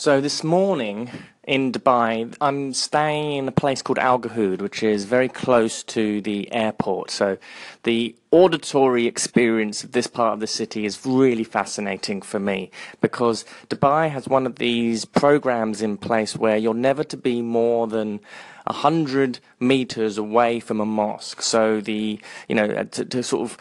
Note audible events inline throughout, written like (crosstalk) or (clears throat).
So this morning in Dubai, I'm staying in a place called Al Garhoud, which is very close to the airport. So the auditory experience of this part of the city is really fascinating for me because Dubai has one of these programs in place where you're never to be more than a hundred meters away from a mosque. So the you know uh, to, to sort of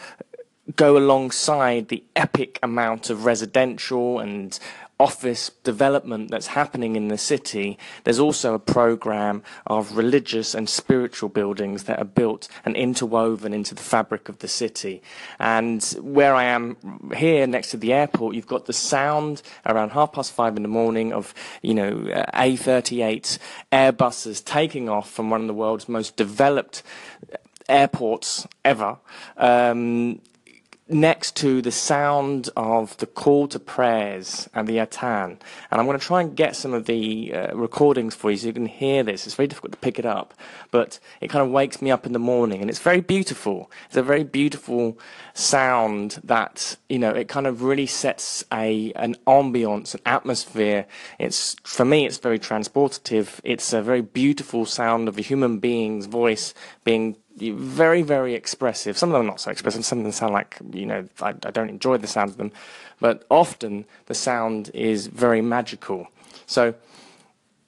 go alongside the epic amount of residential and office development that's happening in the city, there's also a program of religious and spiritual buildings that are built and interwoven into the fabric of the city. And where I am here next to the airport, you've got the sound around half past five in the morning of, you know, A38 Airbuses taking off from one of the world's most developed airports ever. Um, next to the sound of the call to prayers and the Adhan. And I'm going to try and get some of the uh, recordings for you so you can hear this. It's very difficult to pick it up, but it kind of wakes me up in the morning and it's very beautiful. It's a very beautiful sound that, you know, it kind of really sets a, an ambience, an atmosphere. It's, for me, it's very transportative. It's a very beautiful sound of a human being's voice being very, very expressive. Some of them are not so expressive. Some of them sound like, you know, I, I don't enjoy the sound of them. But often the sound is very magical. So,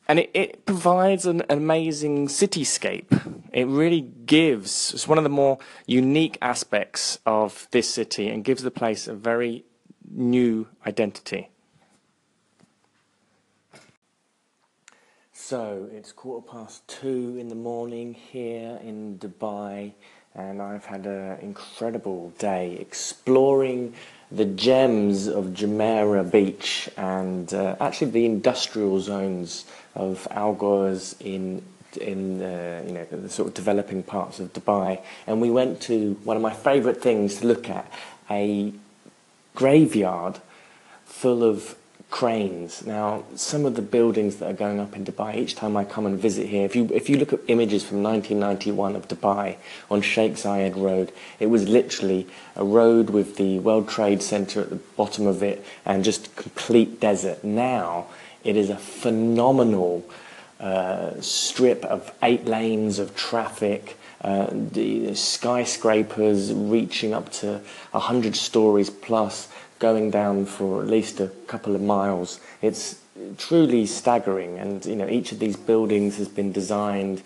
and it, it provides an, an amazing cityscape. It really gives, it's one of the more unique aspects of this city and gives the place a very new identity. So it's quarter past two in the morning here in Dubai, and I've had an incredible day exploring the gems of Jumeirah Beach and uh, actually the industrial zones of Al Quoz in in uh, you know the sort of developing parts of Dubai. And we went to one of my favourite things to look at a graveyard full of cranes. Now, some of the buildings that are going up in Dubai, each time I come and visit here, if you, if you look at images from 1991 of Dubai on Sheikh Zayed Road, it was literally a road with the World Trade Center at the bottom of it and just complete desert. Now, it is a phenomenal uh, strip of eight lanes of traffic. Uh, the skyscrapers reaching up to 100 stories plus going down for at least a couple of miles. It's truly staggering, and you know each of these buildings has been designed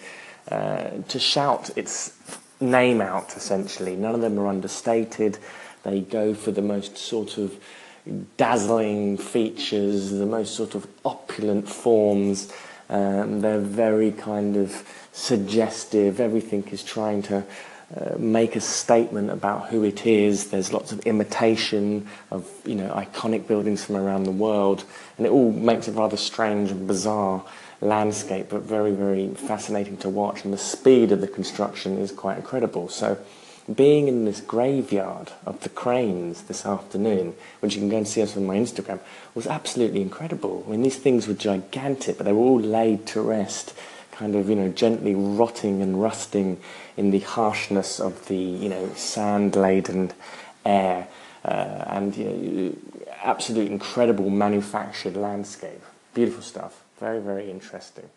uh, to shout its name out. Essentially, none of them are understated. They go for the most sort of dazzling features, the most sort of opulent forms. Um, they're very kind of suggestive. Everything is trying to uh, make a statement about who it is. There's lots of imitation of you know iconic buildings from around the world, and it all makes a rather strange and bizarre landscape, but very very fascinating to watch. And the speed of the construction is quite incredible. So. Being in this graveyard of the cranes this afternoon, which you can go and see us on my Instagram, was absolutely incredible. I mean, these things were gigantic, but they were all laid to rest kind of, you know, gently rotting and rusting in the harshness of the, you know, sand-laden air. Uh, and you know, absolute incredible manufactured landscape. Beautiful stuff. Very, very interesting.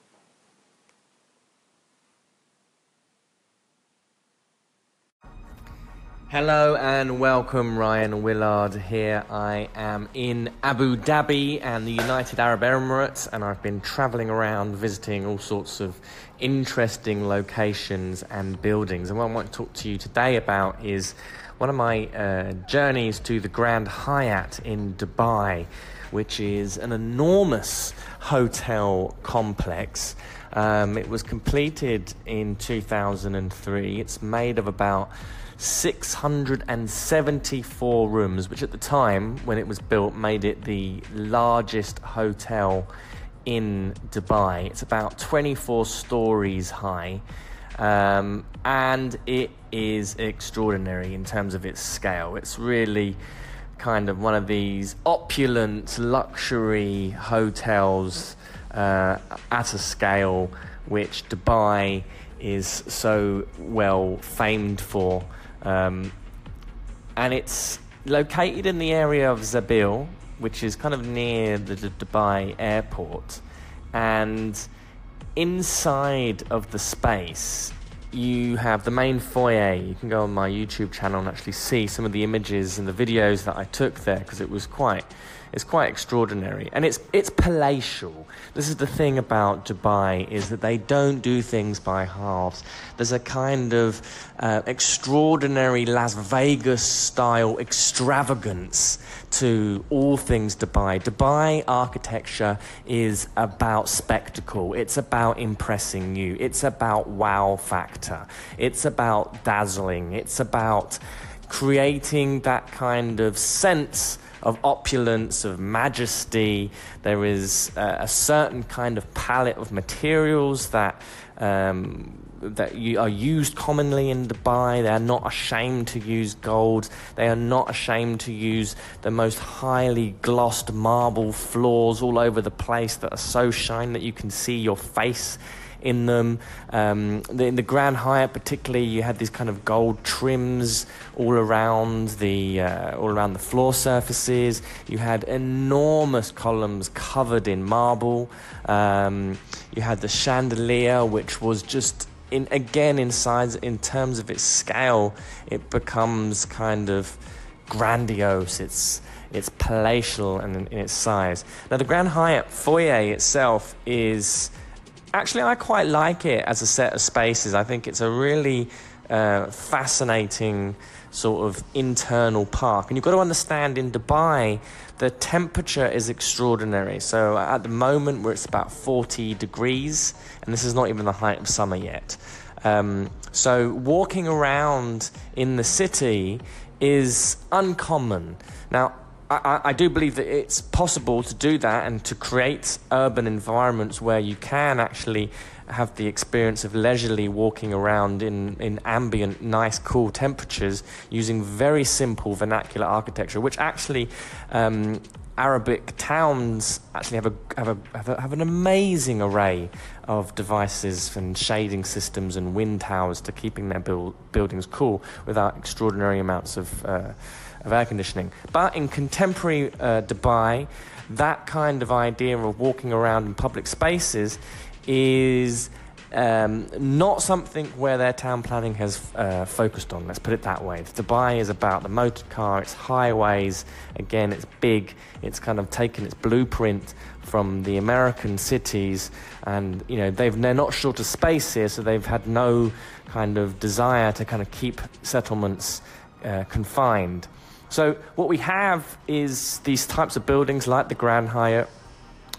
Hello and welcome, Ryan Willard here. I am in Abu Dhabi and the United Arab Emirates, and I've been traveling around visiting all sorts of interesting locations and buildings. And what I want to talk to you today about is one of my uh, journeys to the Grand Hyatt in Dubai, which is an enormous hotel complex. Um, it was completed in 2003. It's made of about 674 rooms, which at the time when it was built made it the largest hotel in Dubai. It's about 24 stories high. Um, and it is extraordinary in terms of its scale. It's really kind of one of these opulent luxury hotels uh, at a scale which Dubai is so well famed for. Um, and it's located in the area of Zabeel, which is kind of near the Dubai airport. And inside of the space, you have the main foyer. You can go on my YouTube channel and actually see some of the images and the videos that I took there because it was quite it's quite extraordinary, and it's it's palatial. This is the thing about Dubai is that they don't do things by halves. There's a kind of uh, extraordinary Las Vegas style extravagance to all things Dubai. Dubai architecture is about spectacle. It's about impressing you. It's about wow factor. It's about dazzling. It's about creating that kind of sense of opulence, of majesty. There is uh, a certain kind of palette of materials that. Um, that you are used commonly in Dubai. They are not ashamed to use gold. They are not ashamed to use the most highly glossed marble floors all over the place that are so shiny that you can see your face in them. Um, the, in the Grand Hyatt, particularly, you had these kind of gold trims all around the uh, all around the floor surfaces. You had enormous columns covered in marble. Um, you had the chandelier, which was just in again in size in terms of its scale, it becomes kind of grandiose. It's it's palatial and in, in its size. Now, the Grand Hyatt foyer itself is actually, I quite like it as a set of spaces. I think it's a really uh, fascinating sort of internal park. And you've got to understand in Dubai, the temperature is extraordinary. So at the moment, where it's about 40 degrees, and this is not even the height of summer yet. Um, so walking around in the city is uncommon. Now, I, I, do believe that it's possible to do that and to create urban environments where you can actually have the experience of leisurely walking around in, in ambient, nice, cool temperatures using very simple vernacular architecture, which actually um, Arabic towns actually have a, have, a, have, a, have an amazing array of devices and shading systems and wind towers to keeping their build, buildings cool without extraordinary amounts of. Uh, of air conditioning. But in contemporary uh, Dubai, that kind of idea of walking around in public spaces is um, not something where their town planning has uh, focused on. Let's put it that way. Dubai is about the motor car, its highways. Again, it's big. It's kind of taken its blueprint from the American cities, and you know they've they're not short of space here, so they've had no kind of desire to kind of keep settlements uh, confined. So, what we have is these types of buildings like the Grand Hyatt,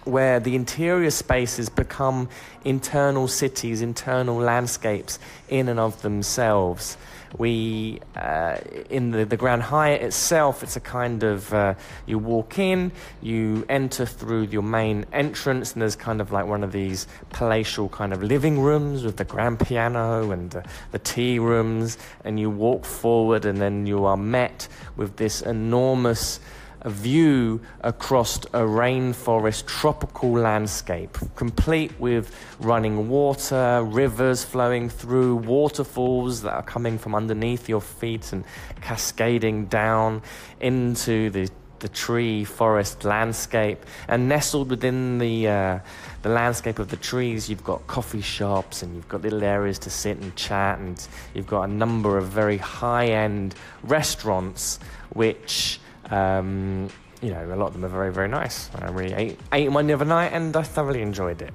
where the interior spaces become internal cities, internal landscapes in and of themselves. We, uh, in the, the Grand Hyatt itself, it's a kind of uh, you walk in, you enter through your main entrance, and there's kind of like one of these palatial kind of living rooms with the grand piano and uh, the tea rooms, and you walk forward, and then you are met with this enormous a view across a rainforest tropical landscape, complete with running water, rivers flowing through, waterfalls that are coming from underneath your feet and cascading down into the the tree forest landscape, and nestled within the uh, the landscape of the trees, you've got coffee shops and you've got little areas to sit and chat, and you've got a number of very high end restaurants which um, you know, a lot of them are very, very nice. I really ate, ate one the other night and I thoroughly enjoyed it.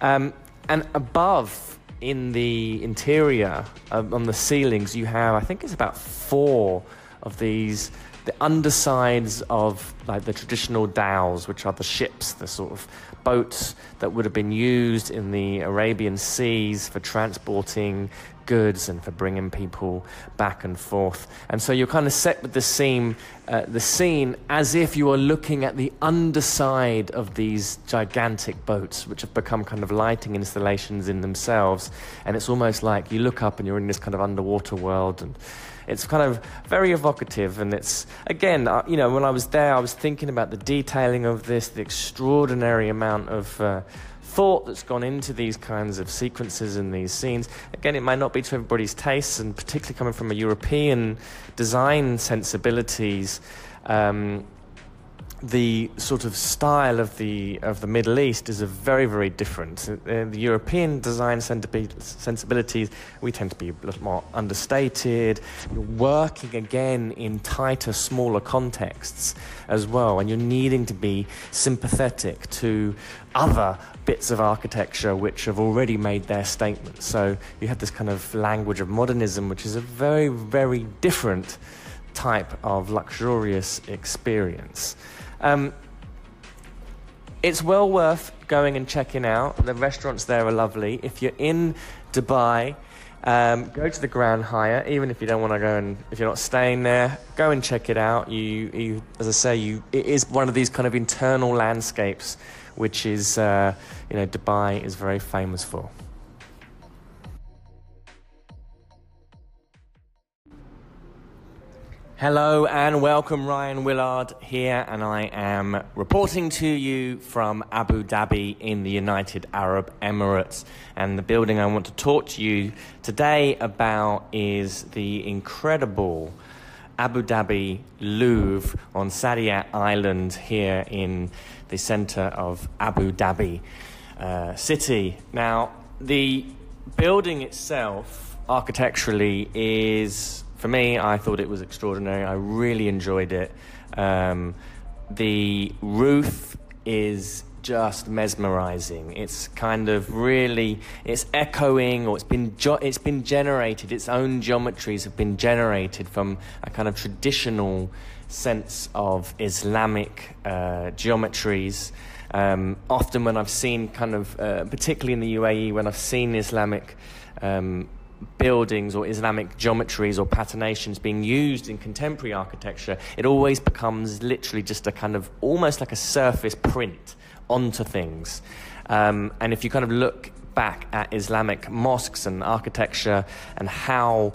Um, and above in the interior, uh, on the ceilings, you have, I think it's about four of these, the undersides of like the traditional dhows, which are the ships, the sort of boats that would have been used in the Arabian seas for transporting goods and for bringing people back and forth. And so you're kind of set with the scene, uh, the scene as if you are looking at the underside of these gigantic boats, which have become kind of lighting installations in themselves. And it's almost like you look up and you're in this kind of underwater world and it's kind of very evocative and it's again uh, you know when i was there i was thinking about the detailing of this the extraordinary amount of uh, thought that's gone into these kinds of sequences and these scenes. Again, it might not be to everybody's tastes, and particularly coming from a European design sensibilities. Um, the sort of style of the of the Middle East is a very very different. Uh, the European design sensibilities we tend to be a little more understated. You're working again in tighter, smaller contexts as well, and you're needing to be sympathetic to other bits of architecture which have already made their statement. So you have this kind of language of modernism, which is a very very different type of luxurious experience. Um, it's well worth going and checking out. The restaurants there are lovely. If you're in Dubai, um, go to the Grand Hyatt. Even if you don't want to go and if you're not staying there, go and check it out. You, you, as I say, you it is one of these kind of internal landscapes, which is uh, you know Dubai is very famous for. Hello and welcome, Ryan Willard here, and I am reporting to you from Abu Dhabi in the United Arab Emirates. And the building I want to talk to you today about is the incredible Abu Dhabi Louvre on Saadiyat Island here in the center of Abu Dhabi uh, city. Now, the building itself, architecturally, is for me, I thought it was extraordinary. I really enjoyed it. Um, the roof is just mesmerizing. It's kind of really it's echoing or it's been jo- it's been generated. Its own geometries have been generated from a kind of traditional sense of Islamic uh, geometries. Um, often, when I've seen kind of, uh, particularly in the UAE, when I've seen Islamic um, buildings or Islamic geometries or patternations being used in contemporary architecture, it always becomes literally just a kind of almost like a surface print onto things. Um, and if you kind of look back at Islamic mosques and architecture and how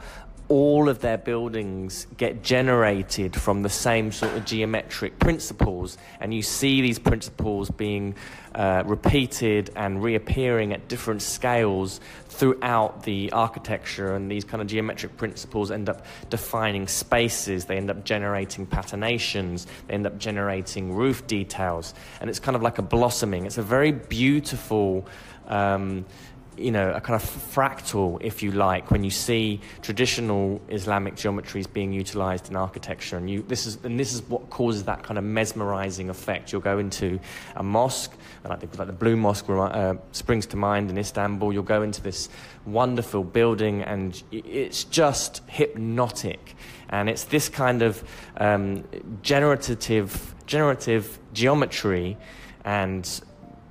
all of their buildings get generated from the same sort of geometric principles, and you see these principles being uh, repeated and reappearing at different scales throughout the architecture, and these kind of geometric principles end up defining spaces, they end up generating patternations, they end up generating roof details, and it's kind of like a blossoming. It's a very beautiful. Um, you know, a kind of fractal, if you like, when you see traditional Islamic geometries being utilized in architecture. And, you, this, is, and this is what causes that kind of mesmerizing effect. You'll go into a mosque, like the, like the Blue Mosque uh, springs to mind in Istanbul. You'll go into this wonderful building, and it's just hypnotic. And it's this kind of um, generative, generative geometry and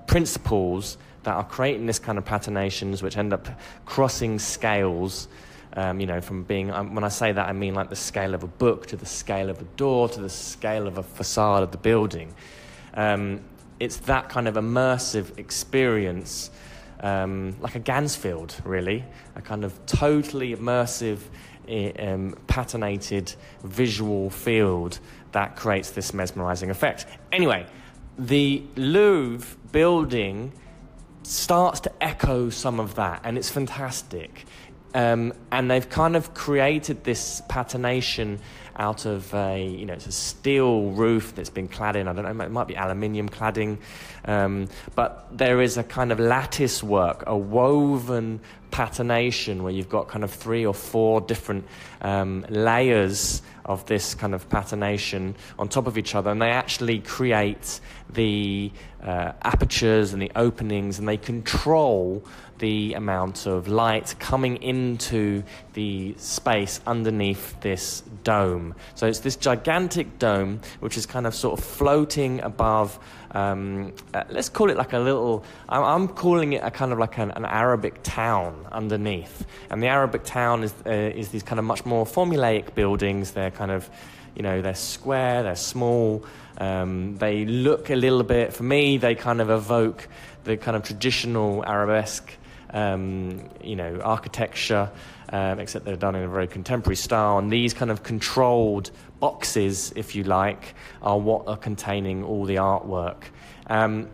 principles that are creating this kind of patternations which end up crossing scales. Um, you know, from being, um, when I say that, I mean like the scale of a book to the scale of a door to the scale of a facade of the building. Um, it's that kind of immersive experience, um, like a Ganzfeld, really, a kind of totally immersive, um, patternated visual field that creates this mesmerizing effect. Anyway, the Louvre building starts to echo some of that, and it's fantastic. Um, and they've kind of created this patination out of a, you know, it's a steel roof that's been clad in, I don't know, it might be aluminium cladding, um, but there is a kind of lattice work, a woven patination where you've got kind of three or four different um, layers of this kind of patternation on top of each other, and they actually create the uh, apertures and the openings, and they control the amount of light coming into the space underneath this dome. So it's this gigantic dome which is kind of sort of floating above. Um, uh, let's call it like a little. I'm, I'm calling it a kind of like an, an, Arabic town underneath, and the Arabic town is uh, is these kind of much more formulaic buildings. They're kind of, you know, they're square, they're small. Um, they look a little bit. For me, they kind of evoke the kind of traditional arabesque um, you know, architecture, um, except they're done in a very contemporary style. And these kind of controlled boxes, if you like, are what are containing all the artwork. Um,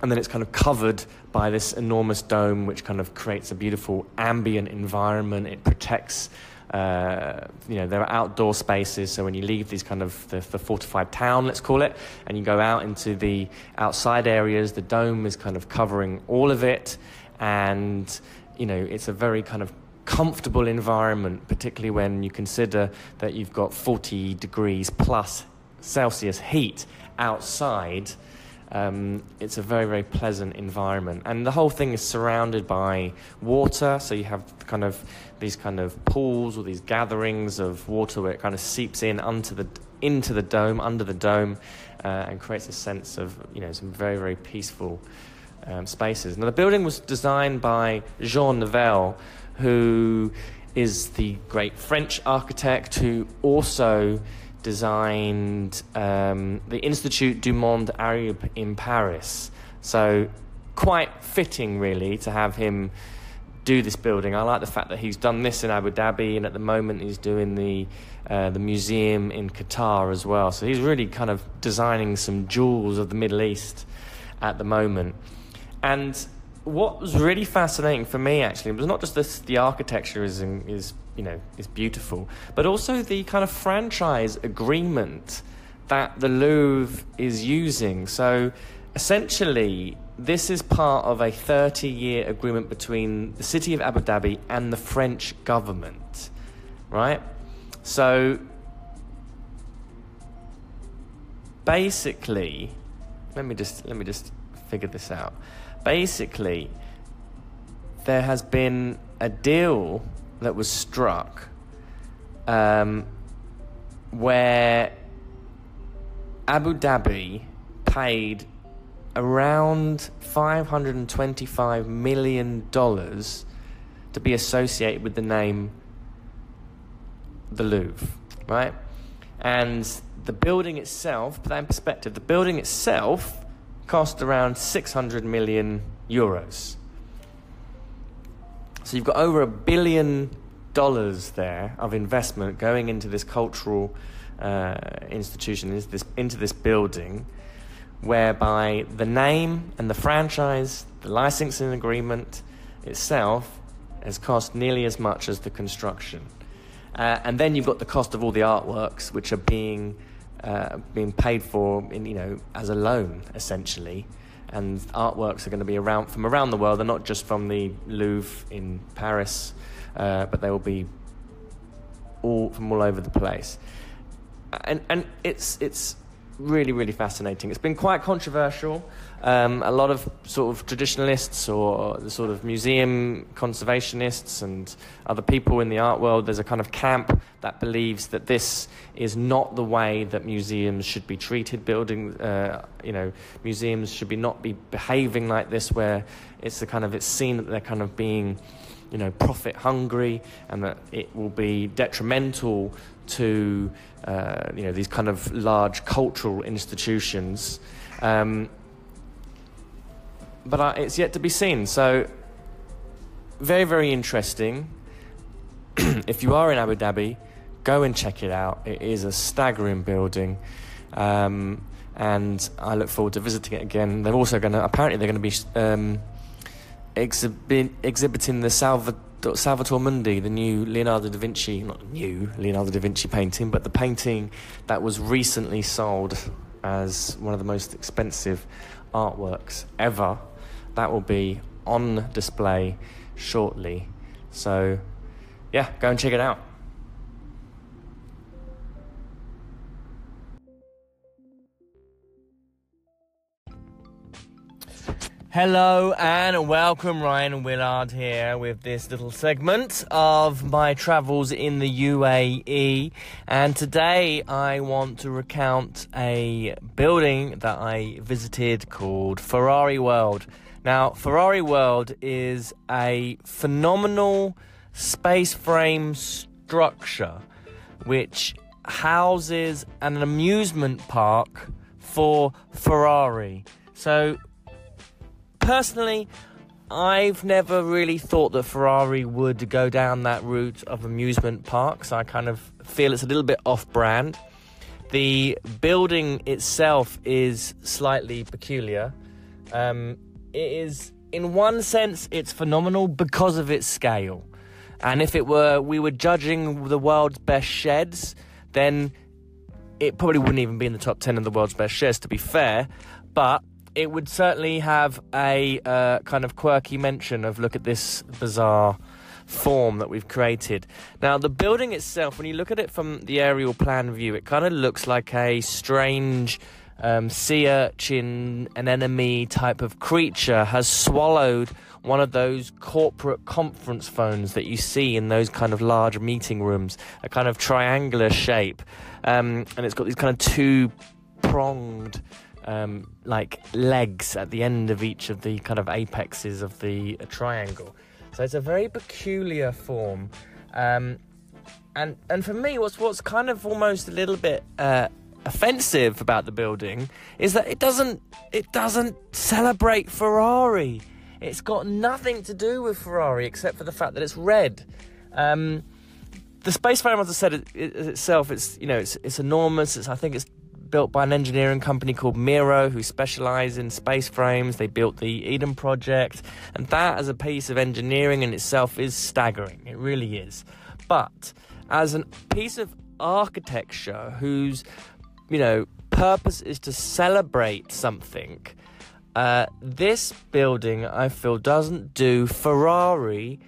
and then it's kind of covered by this enormous dome, which kind of creates a beautiful ambient environment. It protects uh, you know, there are outdoor spaces. So when you leave these kind of the, the, fortified town, let's call it, and you go out into the outside areas, the dome is kind of covering all of it, and you know, it's a very kind of comfortable environment, particularly when you consider that you've got 40 degrees plus Celsius heat outside. Um, it's a very, very pleasant environment. And the whole thing is surrounded by water, so you have kind of these kind of pools or these gatherings of water where it kind of seeps in onto the, into the dome, under the dome, uh, and creates a sense of, you know, some very, very peaceful um, spaces. Now, the building was designed by Jean Nouvel, who is the great French architect who also designed um, the Institut du Monde Arabe in Paris. So, quite fitting, really, to have him do this building. I like the fact that he's done this in Abu Dhabi, and at the moment he's doing the uh, the museum in Qatar as well. So he's really kind of designing some jewels of the Middle East at the moment. And what was really fascinating for me actually was not just this, the architecture is is you know is beautiful, but also the kind of franchise agreement that the Louvre is using. So essentially, this is part of a 30 year agreement between the city of Abu Dhabi and the French government, right? So basically, let me just let me just figure this out. Basically, there has been a deal that was struck um, where Abu Dhabi paid around $525 million to be associated with the name the Louvre, right? And the building itself, put that in perspective, the building itself cost around 600 million euros. So you've got over a billion dollars there of investment going into this cultural uh, institution, into this, into this building, whereby the name and the franchise, the licensing agreement itself, has cost nearly as much as the construction. Uh, and then you've got the cost of all the artworks, which are being uh, being paid for in, you know, as a loan, essentially. And artworks are going to be around from around the world. They're not just from the Louvre in Paris, uh, but they will be all from all over the place. And and it's it's really really fascinating. It's been quite controversial. Um, a lot of sort of traditionalists or the sort of museum conservationists and other people in the art world, there's a kind of camp that believes that this is not the way that museums should be treated. Building, uh, you know, museums should be not be behaving like this, where it's the kind of it's seen that they're kind of being, you know, profit hungry, and that it will be detrimental to, uh, you know, these kind of large cultural institutions. Um, but it's yet to be seen. So, very, very interesting. (clears throat) if you are in Abu Dhabi, go and check it out. It is a staggering building. Um, and I look forward to visiting it again. They're also going to, apparently, they're going to be um, exhibi- exhibiting the Salvatore, Salvator Mundi, the new Leonardo da Vinci, not new Leonardo da Vinci painting, but the painting that was recently sold as one of the most expensive artworks ever that will be on display shortly. So, yeah, go and check it out. Hello and welcome, Ryan Willard here with this little segment of my travels in the UAE. And today I want to recount a building that I visited called Ferrari World. Now, Ferrari World is a phenomenal space frame structure which houses an amusement park for Ferrari. So, personally, I've never really thought that Ferrari would go down that route of amusement parks. I kind of feel it's a little bit off brand. The building itself is slightly peculiar. Um, it is, in one sense, it's phenomenal because of its scale. And if it were we were judging the world's best sheds, then it probably wouldn't even be in the top 10 of the world's best sheds, to be fair. But it would certainly have a uh, kind of quirky mention of look at this bizarre form that we've created. Now, the building itself, when you look at it from the aerial plan view, it kind of looks like a strange um, sea urchin, an enemy type of creature, has swallowed one of those corporate conference phones that you see in those kind of large meeting rooms, a kind of triangular shape. Um, and it's got these kind of two pronged um, like legs at the end of each of the kind of apexes of the triangle. So it's a very peculiar form. Um, and and for me, what's what's kind of almost a little bit uh, offensive about the building is that it doesn't it doesn't celebrate Ferrari. It's got nothing to do with Ferrari except for the fact that it's red. Um, the space frame, as I said, it, it, itself, it's you know, it's it's enormous. It's I think it's built by an engineering company called MERO, who specialise in space frames. They built the Eden project, and that as a piece of engineering in itself is staggering. It really is. But as a piece of architecture, whose you know purpose is to celebrate something uh, this building, I feel, doesn't do Ferrari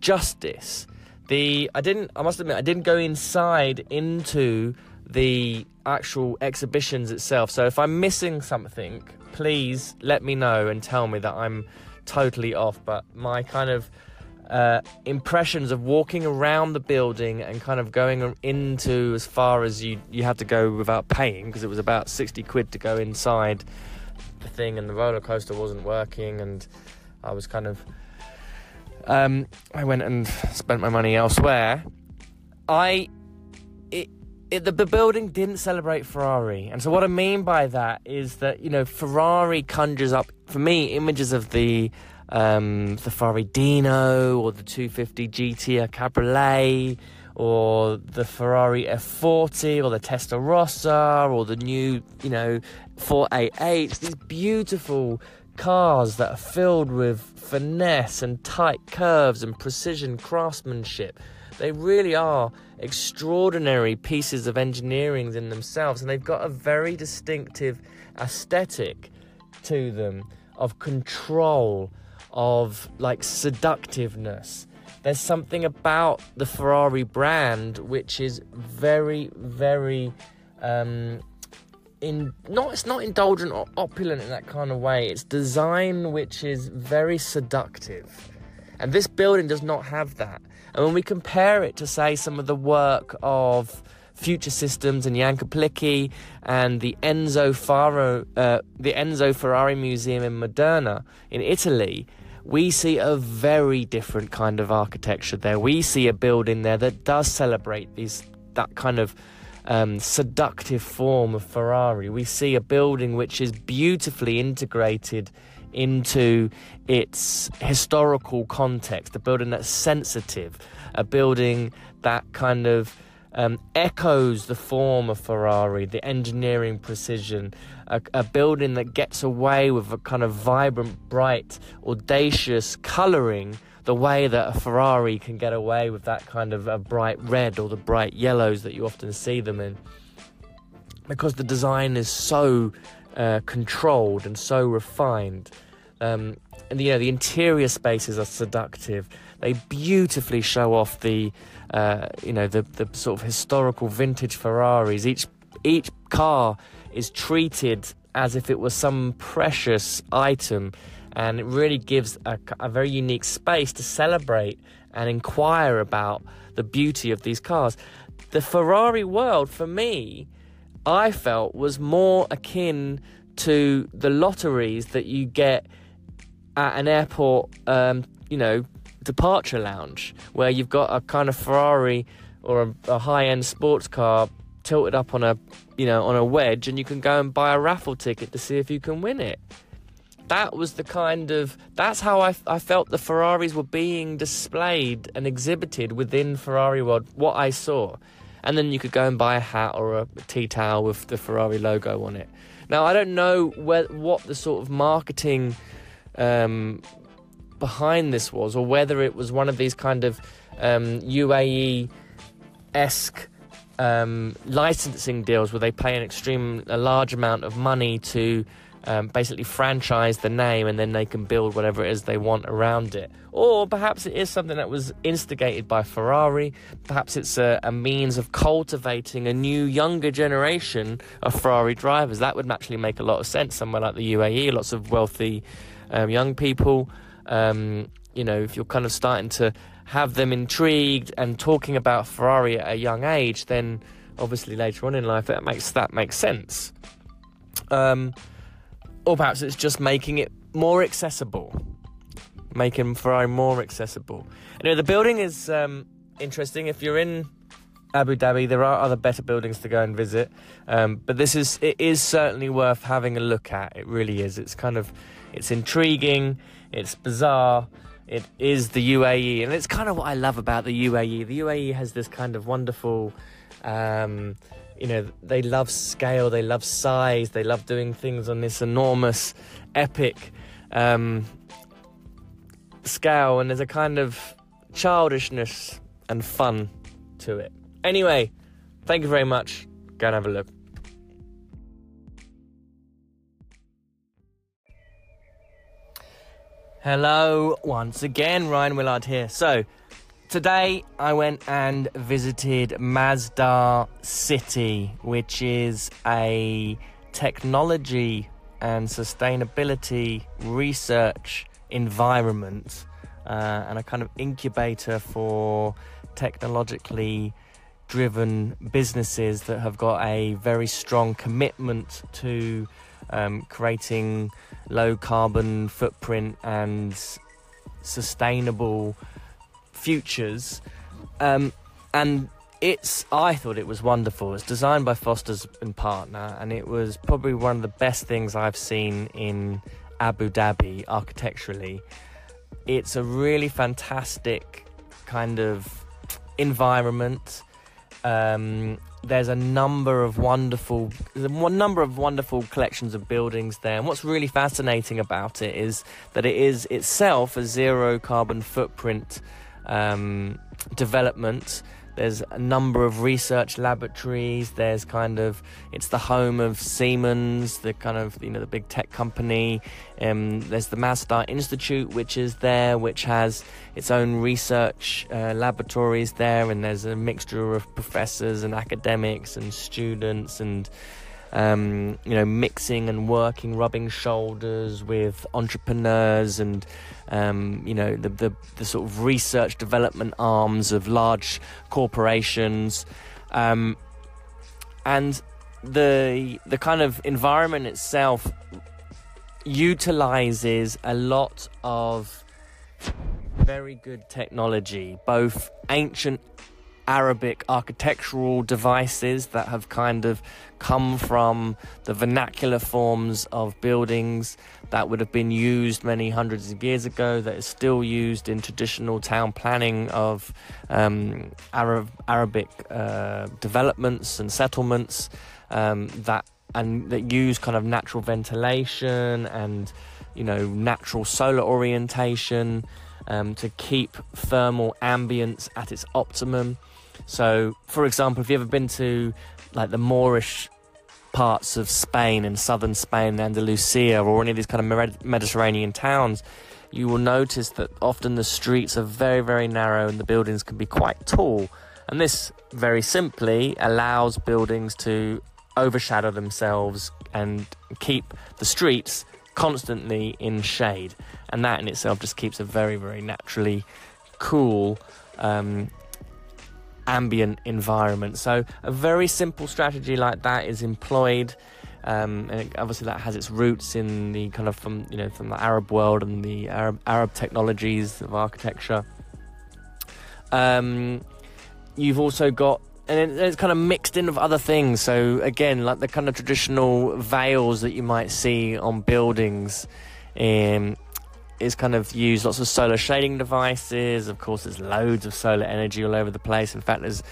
justice. The I didn't. I must admit, I didn't go inside into the actual exhibitions itself. So if I'm missing something, please let me know and tell me that I'm totally off. But my kind of uh, impressions of walking around the building and kind of going into as far as you you had to go without paying because it was about 60 quid to go inside the thing, and the roller coaster wasn't working, and I was kind of. Um, I went and spent my money elsewhere. I, it, the, the building didn't celebrate Ferrari, and so what I mean by that is that you know Ferrari conjures up for me images of the um, the Ferrari Dino or the 250 GT Cabriolet or the Ferrari F40 or the Testarossa or the new, you know, 488. These beautiful cars that are filled with finesse and tight curves and precision craftsmanship. They really are extraordinary pieces of engineering in themselves, and they've got a very distinctive aesthetic to them of control, of like seductiveness there's something about the Ferrari brand which is very, very um, in not it's not indulgent or opulent in that kind of way. It's design which is very seductive. And this building does not have that. And when we compare it to say some of the work of Future Systems and Jan Kaplický and the Enzo Faro, uh, the Enzo Ferrari Museum in Modena in Italy, we see a very different kind of architecture there. We see a building there that does celebrate these that kind of um, seductive form of Ferrari. We see a building which is beautifully integrated into its historical context, a building that's sensitive, a building that kind of um, echoes the form of Ferrari, the engineering precision, a, a, building that gets away with a kind of vibrant, bright, audacious colouring, the way that a Ferrari can get away with that kind of a bright red or the bright yellows that you often see them in. Because the design is so uh, controlled and so refined. Um, and you know the interior spaces are seductive. They beautifully show off the uh, you know the the sort of historical vintage Ferraris. Each each car is treated as if it was some precious item, and it really gives a, a very unique space to celebrate and inquire about the beauty of these cars. The Ferrari world, for me, I felt was more akin to the lotteries that you get at an airport, um, you know, departure lounge, where you've got a kind of Ferrari or a, a high-end sports car tilted up on a, you know, on a wedge, and you can go and buy a raffle ticket to see if you can win it. That was the kind of that's how I, I felt the Ferraris were being displayed and exhibited within Ferrari World. What I saw, and then you could go and buy a hat or a tea towel with the Ferrari logo on it. Now I don't know where, what the sort of marketing um, behind this was, or whether it was one of these kind of um, UAE esque um, licensing deals where they pay an extreme, a large amount of money to um, basically franchise the name and then they can build whatever it is they want around it. Or perhaps it is something that was instigated by Ferrari. Perhaps it's a, a means of cultivating a new, younger generation of Ferrari drivers. That would actually make a lot of sense somewhere like the UAE, lots of wealthy um, young people. Um, you know, if you're kind of starting to have them intrigued and talking about Ferrari at a young age, then obviously later on in life that makes that makes sense. Um, or perhaps it's just making it more accessible, making Ferrari more accessible. Anyway, the building is um, interesting. If you're in Abu Dhabi, there are other better buildings to go and visit, um, but this is it is certainly worth having a look at. It really is. It's kind of it's intriguing. It's bizarre it is the UAE, and it's kind of what I love about the UAE. The UAE has this kind of wonderful, um, you know, they love scale, they love size, they love doing things on this enormous, epic um, scale, and there's a kind of childishness and fun to it. Anyway, thank you very much. Go and have a look. Hello, once again, Ryan Willard here. So, today I went and visited Masdar City, which is a technology and sustainability research environment uh, and a kind of incubator for technologically driven businesses that have got a very strong commitment to um, creating low carbon footprint and sustainable futures. Um, and it's I thought it was wonderful. It's designed by Foster's and Partner, and it was probably one of the best things I've seen in Abu Dhabi architecturally. It's a really fantastic kind of environment. Um, there's a number of wonderful a number of wonderful collections of buildings there and what's really fascinating about it is that it is itself a zero carbon footprint um, development there's a number of research laboratories. There's kind of it's the home of Siemens, the kind of you know the big tech company. Um, there's the Masdar Institute, which is there, which has its own research uh, laboratories there, and there's a mixture of professors and academics and students and um, you know, mixing and working, rubbing shoulders with entrepreneurs and, um, you know, the, the, the, sort of research development arms of large corporations. Um, and the, the kind of environment itself utilizes a lot of very good technology, both ancient Arabic architectural devices that have kind of come from the vernacular forms of buildings that would have been used many hundreds of years ago, that is still used in traditional town planning of um, Arab, Arabic uh, developments and settlements um, that and that use kind of natural ventilation and you know natural solar orientation um, to keep thermal ambience at its optimum. So, for example, if you've ever been to like the Moorish parts of Spain and southern Spain, Andalusia, or any of these kind of Mediterranean towns, you will notice that often the streets are very, very narrow and the buildings can be quite tall. And this very simply allows buildings to overshadow themselves and keep the streets constantly in shade. And that in itself just keeps a very, very naturally cool um, ambient environment. So a very simple strategy like that is employed. Um, and it, obviously that has its roots in the kind of from you know from the Arab world and the Arab Arab technologies of architecture. Um, you've also got and it's kind of mixed in with other things. So again, like the kind of traditional veils that you might see on buildings. Um, is kind of used lots of solar shading devices. Of course, there's loads of solar energy all over the place. In fact, there's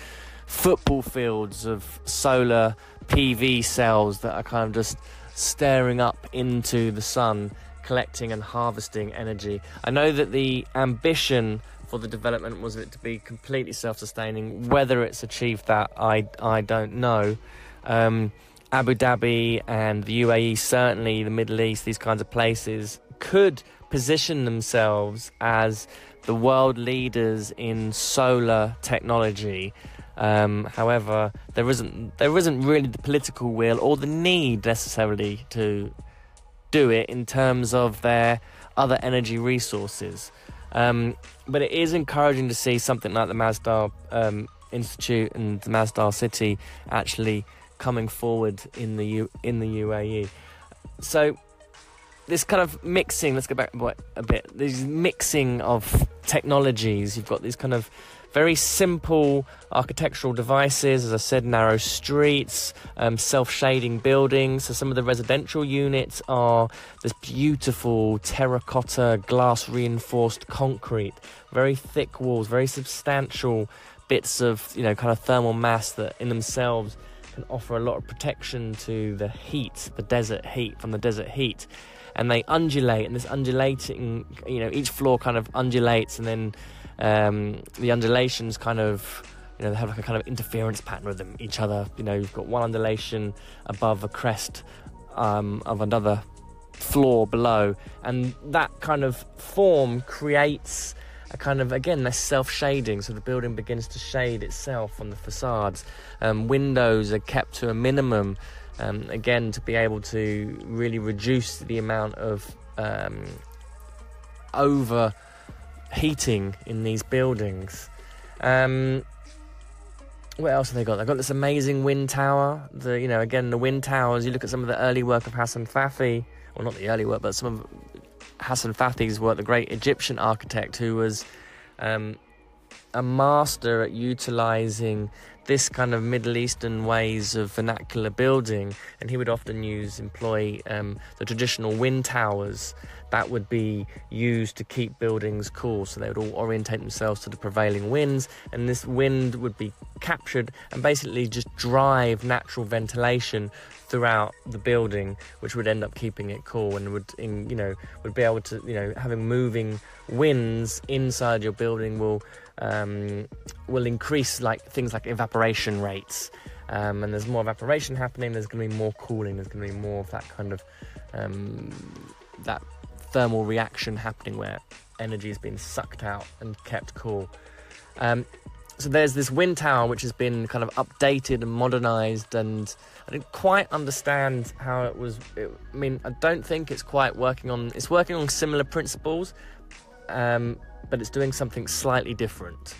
football fields of solar PV cells that are kind of just staring up into the sun, collecting and harvesting energy. I know that the ambition for the development was it to be completely self-sustaining. Whether it's achieved that, I I don't know. Um, Abu Dhabi and the UAE, certainly the Middle East, these kinds of places could position themselves as the world leaders in solar technology. Um, however, there isn't there isn't really the political will or the need necessarily to do it in terms of their other energy resources. Um, but it is encouraging to see something like the Masdar um, Institute and the Masdar City actually coming forward in the U- in the UAE. So this kind of mixing. Let's go back a bit. These mixing of technologies. You've got these kind of very simple architectural devices, as I said, narrow streets, um, self shading buildings. So, some of the residential units are this beautiful terracotta glass reinforced concrete, very thick walls, very substantial bits of, you know, kind of thermal mass that in themselves can offer a lot of protection to the heat, the desert heat, from the desert heat and they undulate, and this undulating, you know, each floor kind of undulates, and then um, the undulations kind of, you know, they have like a kind of interference pattern with them, each other. You know, you've got one undulation above a crest um, of another floor below, and that kind of form creates a kind of again this self-shading so the building begins to shade itself on the facades um, windows are kept to a minimum um, again to be able to really reduce the amount of um, overheating in these buildings. Um, what else have they got? They've got this amazing wind tower. The you know again the wind towers. You look at some of the early work of Hassan Fathy, well not the early work, but some of Hassan Fathy's work, the great Egyptian architect who was um, a master at utilizing this kind of Middle Eastern ways of vernacular building, and he would often use employ um, the traditional wind towers that would be used to keep buildings cool. So they would all orientate themselves to the prevailing winds, and this wind would be captured and basically just drive natural ventilation throughout the building, which would end up keeping it cool and would, in, you know, would be able to, you know, having moving winds inside your building will um, will increase like things like evaporation rates. Um, and there's more evaporation happening. There's going to be more cooling. There's going to be more of that kind of um, that thermal reaction happening where energy is being sucked out and kept cool. Um, so there's this wind tower which has been kind of updated and modernized and i didn't quite understand how it was it, i mean i don't think it's quite working on it's working on similar principles um, but it's doing something slightly different.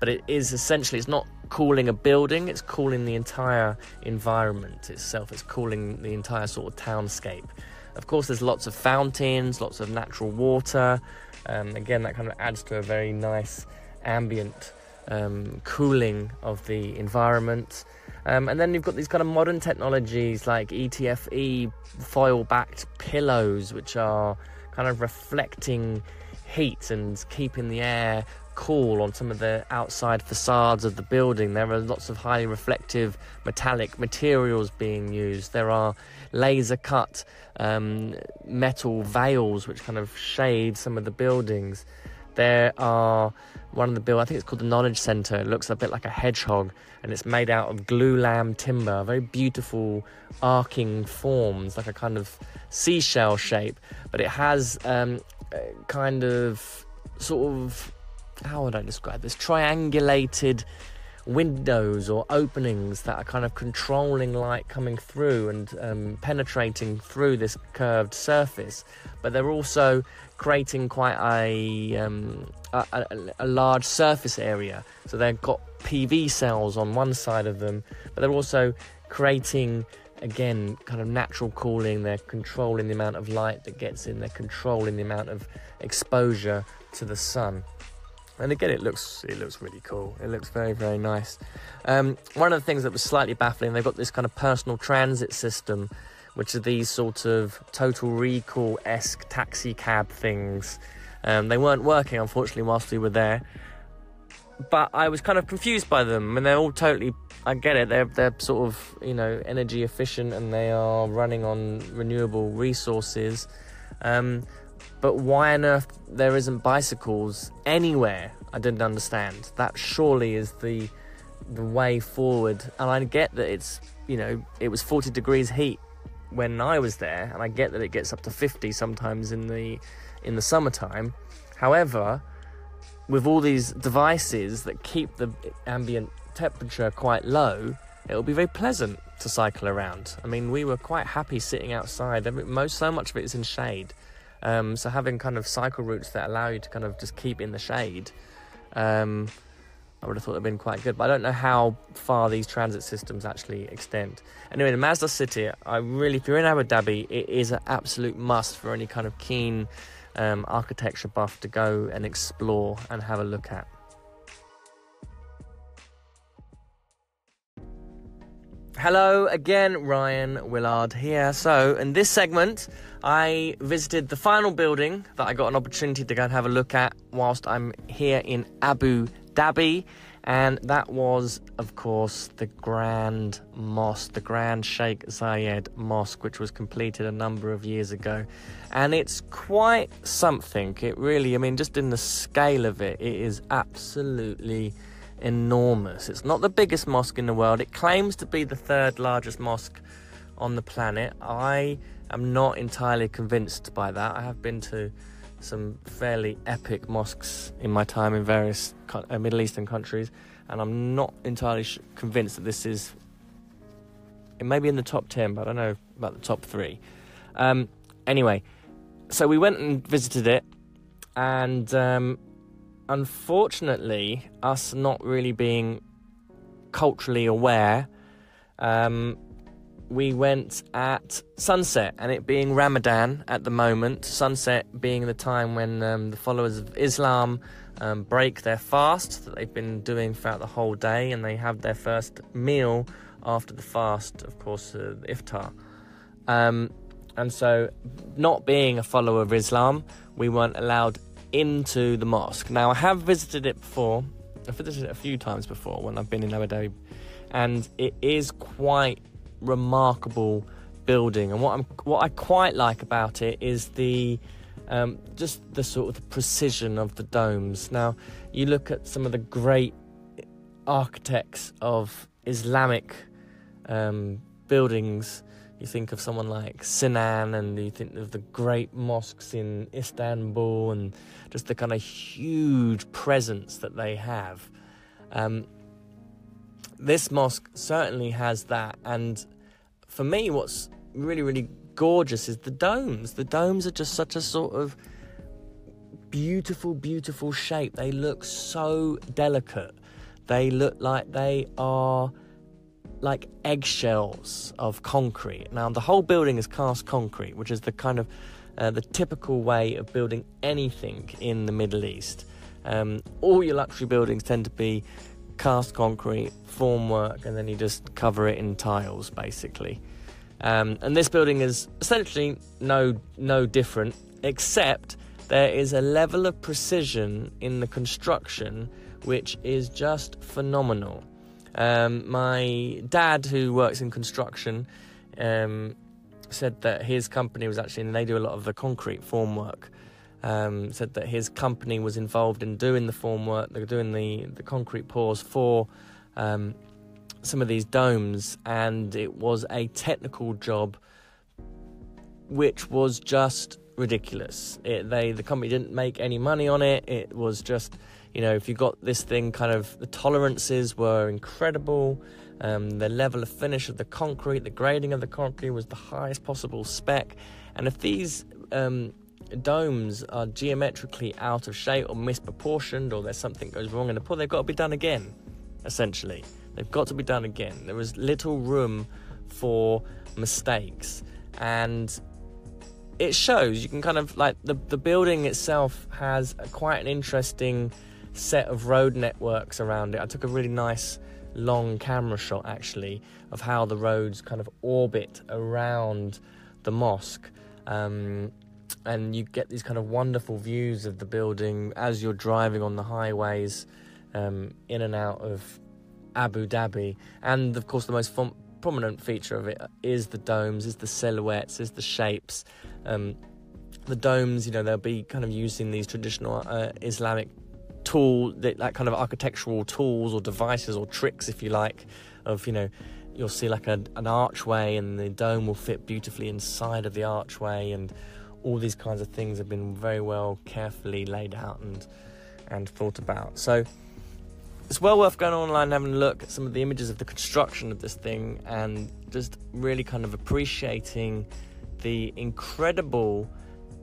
But it is essentially, it's not cooling a building, it's cooling the entire environment itself, it's cooling the entire sort of townscape. Of course, there's lots of fountains, lots of natural water. Um, again, that kind of adds to a very nice ambient um, cooling of the environment. Um, and then you've got these kind of modern technologies like ETFE foil backed pillows, which are kind of reflecting heat and keeping the air cool on some of the outside facades of the building. There are lots of highly reflective metallic materials being used. There are laser cut um, metal veils which kind of shade some of the buildings. There are one of the build, I think it's called the Knowledge Center. It looks a bit like a hedgehog and it's made out of glulam timber, very beautiful arcing forms, like a kind of seashell shape. But it has um, kind of sort of how would I describe this triangulated windows or openings that are kind of controlling light coming through and um, penetrating through this curved surface, but they're also creating quite a, um, a, a, a large surface area. So they've got PV cells on one side of them, but they're also creating again, kind of natural cooling. They're controlling the amount of light that gets in. They're controlling the amount of exposure to the sun. And again, it looks it looks really cool. It looks very very nice. Um, one of the things that was slightly baffling, they've got this kind of personal transit system, which are these sort of total recall esque taxi cab things. Um, they weren't working, unfortunately, whilst we were there but I was kind of confused by them, and they're all totally. I get it. They're they're sort of you know energy efficient, and they are running on renewable resources. Um, but why on earth there isn't bicycles anywhere I didn't understand. That surely is the the way forward. And I get that it's you know it was 40 degrees heat when I was there, and I get that it gets up to 50 sometimes in the in the summertime. However, with all these devices that keep the ambient temperature quite low, it'll be very pleasant to cycle around. I mean, we were quite happy sitting outside. Most so much of it is in shade. Um, so having kind of cycle routes that allow you to kind of just keep in the shade, um, I would have thought it would been quite good. But I don't know how far these transit systems actually extend. Anyway, in Masdar City, I really, if you're in Abu Dhabi, it is an absolute must for any kind of keen um, architecture buff to go and explore and have a look at. Hello again, Ryan Willard here. So, in this segment, I visited the final building that I got an opportunity to go and have a look at whilst I'm here in Abu Dhabi, and that was, of course, the Grand Mosque, the Grand Sheikh Zayed Mosque, which was completed a number of years ago. And it's quite something. It really, I mean, just in the scale of it, it is absolutely enormous. It's not the biggest mosque in the world. It claims to be the third largest mosque on the planet. I am not entirely convinced by that. I have been to some fairly epic mosques in my time in various uh, Middle Eastern countries, and I'm not entirely convinced that this is. It may be in the top 10, but I don't know about the top three. Um, anyway, so we went and visited it, and um, unfortunately, us not really being culturally aware, um, we went at sunset, and it being Ramadan at the moment, sunset being the time when um, the followers of Islam um, break their fast that they've been doing throughout the whole day, and they have their first meal after the fast, of course, uh, iftar. Um, and so, not being a follower of Islam, we weren't allowed into the mosque. Now, I have visited it before. I've visited it a few times before when I've been in Abu Dhabi, and it is quite remarkable building. And what I'm what I quite like about it is the um, just the sort of the precision of the domes. Now, you look at some of the great architects of Islamic um, buildings you think of someone like Sinan, and you think of the great mosques in Istanbul, and just the kind of huge presence that they have. Um, this mosque certainly has that, and for me, what's really, really gorgeous is the domes. The domes are just such a sort of beautiful, beautiful shape. They look so delicate. They look like they are like eggshells of concrete. Now, the whole building is cast concrete, which is the kind of uh, the typical way of building anything in the Middle East. Um, all your luxury buildings tend to be cast concrete, formwork, and then you just cover it in tiles, basically. Um, and this building is essentially no no different, except there is a level of precision in the construction which is just phenomenal. Um, my dad, who works in construction, um, said that his company was actually, and they do a lot of the concrete formwork. Um, said that his company was involved in doing the formwork, they're doing the, the concrete pours for um, some of these domes, and it was a technical job which was just ridiculous. It, they the company didn't make any money on it. It was just you know, if you got this thing kind of, the tolerances were incredible. Um, the level of finish of the concrete, the grading of the concrete was the highest possible spec. And if these um, domes are geometrically out of shape or misproportioned, or there's something goes wrong in the pour, they've got to be done again. Essentially, they've got to be done again. There was little room for mistakes, and it shows. You can kind of like the the building itself has a, quite an interesting set of road networks around it. I took a really nice long camera shot actually of how the roads kind of orbit around the mosque. Um, and you get these kind of wonderful views of the building as you're driving on the highways um, in and out of Abu Dhabi. And of course, the most prominent feature of it is the domes, is the silhouettes, is the shapes. Um, the domes, you know, they'll be kind of using these traditional uh, Islamic tool, that, that kind of architectural tools or devices or tricks, if you like, of you know, you'll see like a, an archway and the dome will fit beautifully inside of the archway, and all these kinds of things have been very well, carefully laid out and and thought about. So it's well worth going online and having a look at some of the images of the construction of this thing and just really kind of appreciating the incredible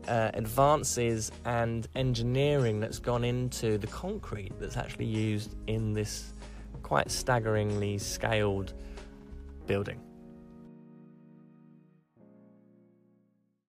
uh, advances and engineering that's gone into the concrete that's actually used in this quite staggeringly scaled building.